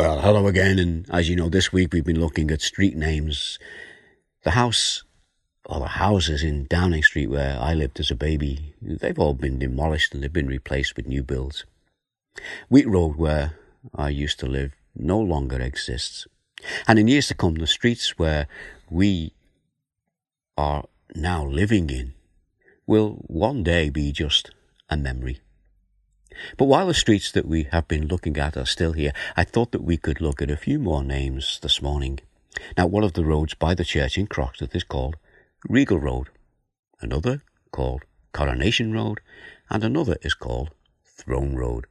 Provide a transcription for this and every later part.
Well, hello again, and as you know, this week we've been looking at street names. The house, or the houses in Downing Street where I lived as a baby, they've all been demolished and they've been replaced with new builds. Wheat Road, where I used to live, no longer exists. And in years to come, the streets where we are now living in will one day be just a memory. But while the streets that we have been looking at are still here, I thought that we could look at a few more names this morning. Now, one of the roads by the church in Croxteth is called Regal Road, another called Coronation Road, and another is called Throne Road.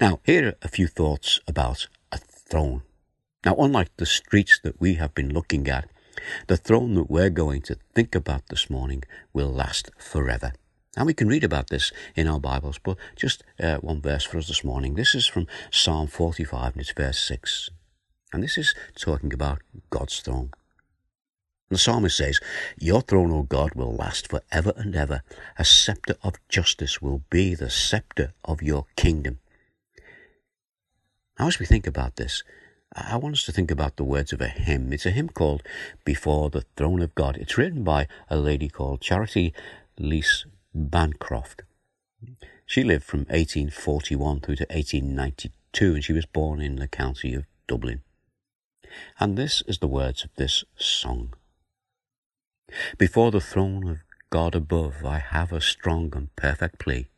Now, here are a few thoughts about a throne. Now, unlike the streets that we have been looking at, the throne that we're going to think about this morning will last forever. And we can read about this in our Bibles, but just uh, one verse for us this morning. This is from Psalm 45, and it's verse 6. And this is talking about God's throne. The psalmist says, Your throne, O God, will last for ever and ever. A scepter of justice will be the scepter of your kingdom. Now, as we think about this, I want us to think about the words of a hymn. It's a hymn called Before the Throne of God. It's written by a lady called Charitie Lees Bancroft. She lived from 1841 through to 1892 and she was born in the county of Dublin. And this is the words of this song. Before the throne of God above, I have a strong and perfect plea,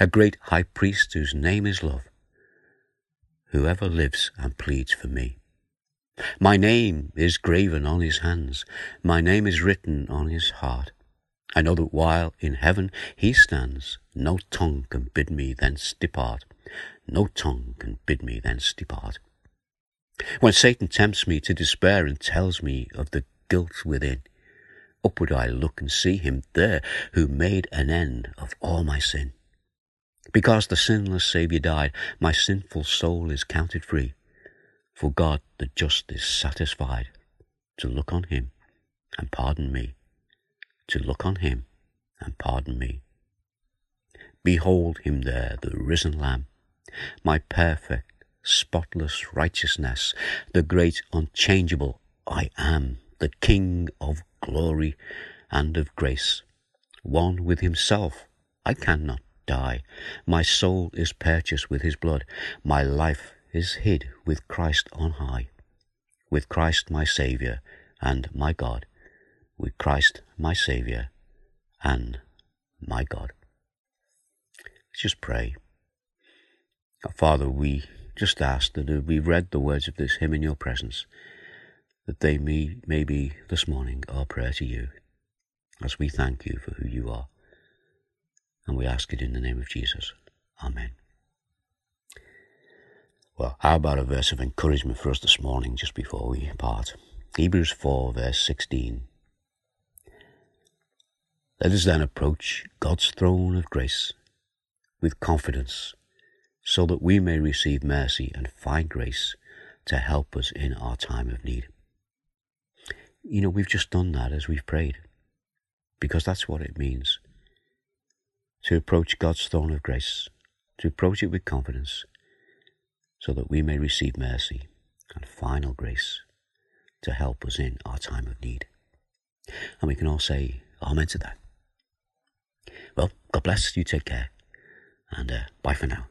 a great high priest whose name is love, whoever lives and pleads for me. My name is graven on his hands, my name is written on his heart. I know that while in heaven he stands, no tongue can bid me thence depart. No tongue can bid me thence depart. When Satan tempts me to despair and tells me of the guilt within, upward I look and see him there who made an end of all my sin. Because the sinless Saviour died, my sinful soul is counted free. For God the just is satisfied to look on him and pardon me to look on him and pardon me. Behold him there, the risen Lamb, my perfect, spotless righteousness, the great, unchangeable I am, the King of glory and of grace. One with himself, I cannot die. My soul is purchased with his blood. My life is hid with Christ on high. With Christ my Saviour and my God with Christ my Saviour and my God. Let's just pray. Father, we just ask that as we read the words of this hymn in your presence, that they may, may be this morning our prayer to you, as we thank you for who you are. And we ask it in the name of Jesus. Amen. Well, how about a verse of encouragement for us this morning just before we part? Hebrews 4, verse 16 let us then approach God's throne of grace with confidence so that we may receive mercy and find grace to help us in our time of need. You know, we've just done that as we've prayed because that's what it means to approach God's throne of grace, to approach it with confidence so that we may receive mercy and final grace to help us in our time of need. And we can all say Amen to that. Well, God bless. You take care. And uh, bye for now.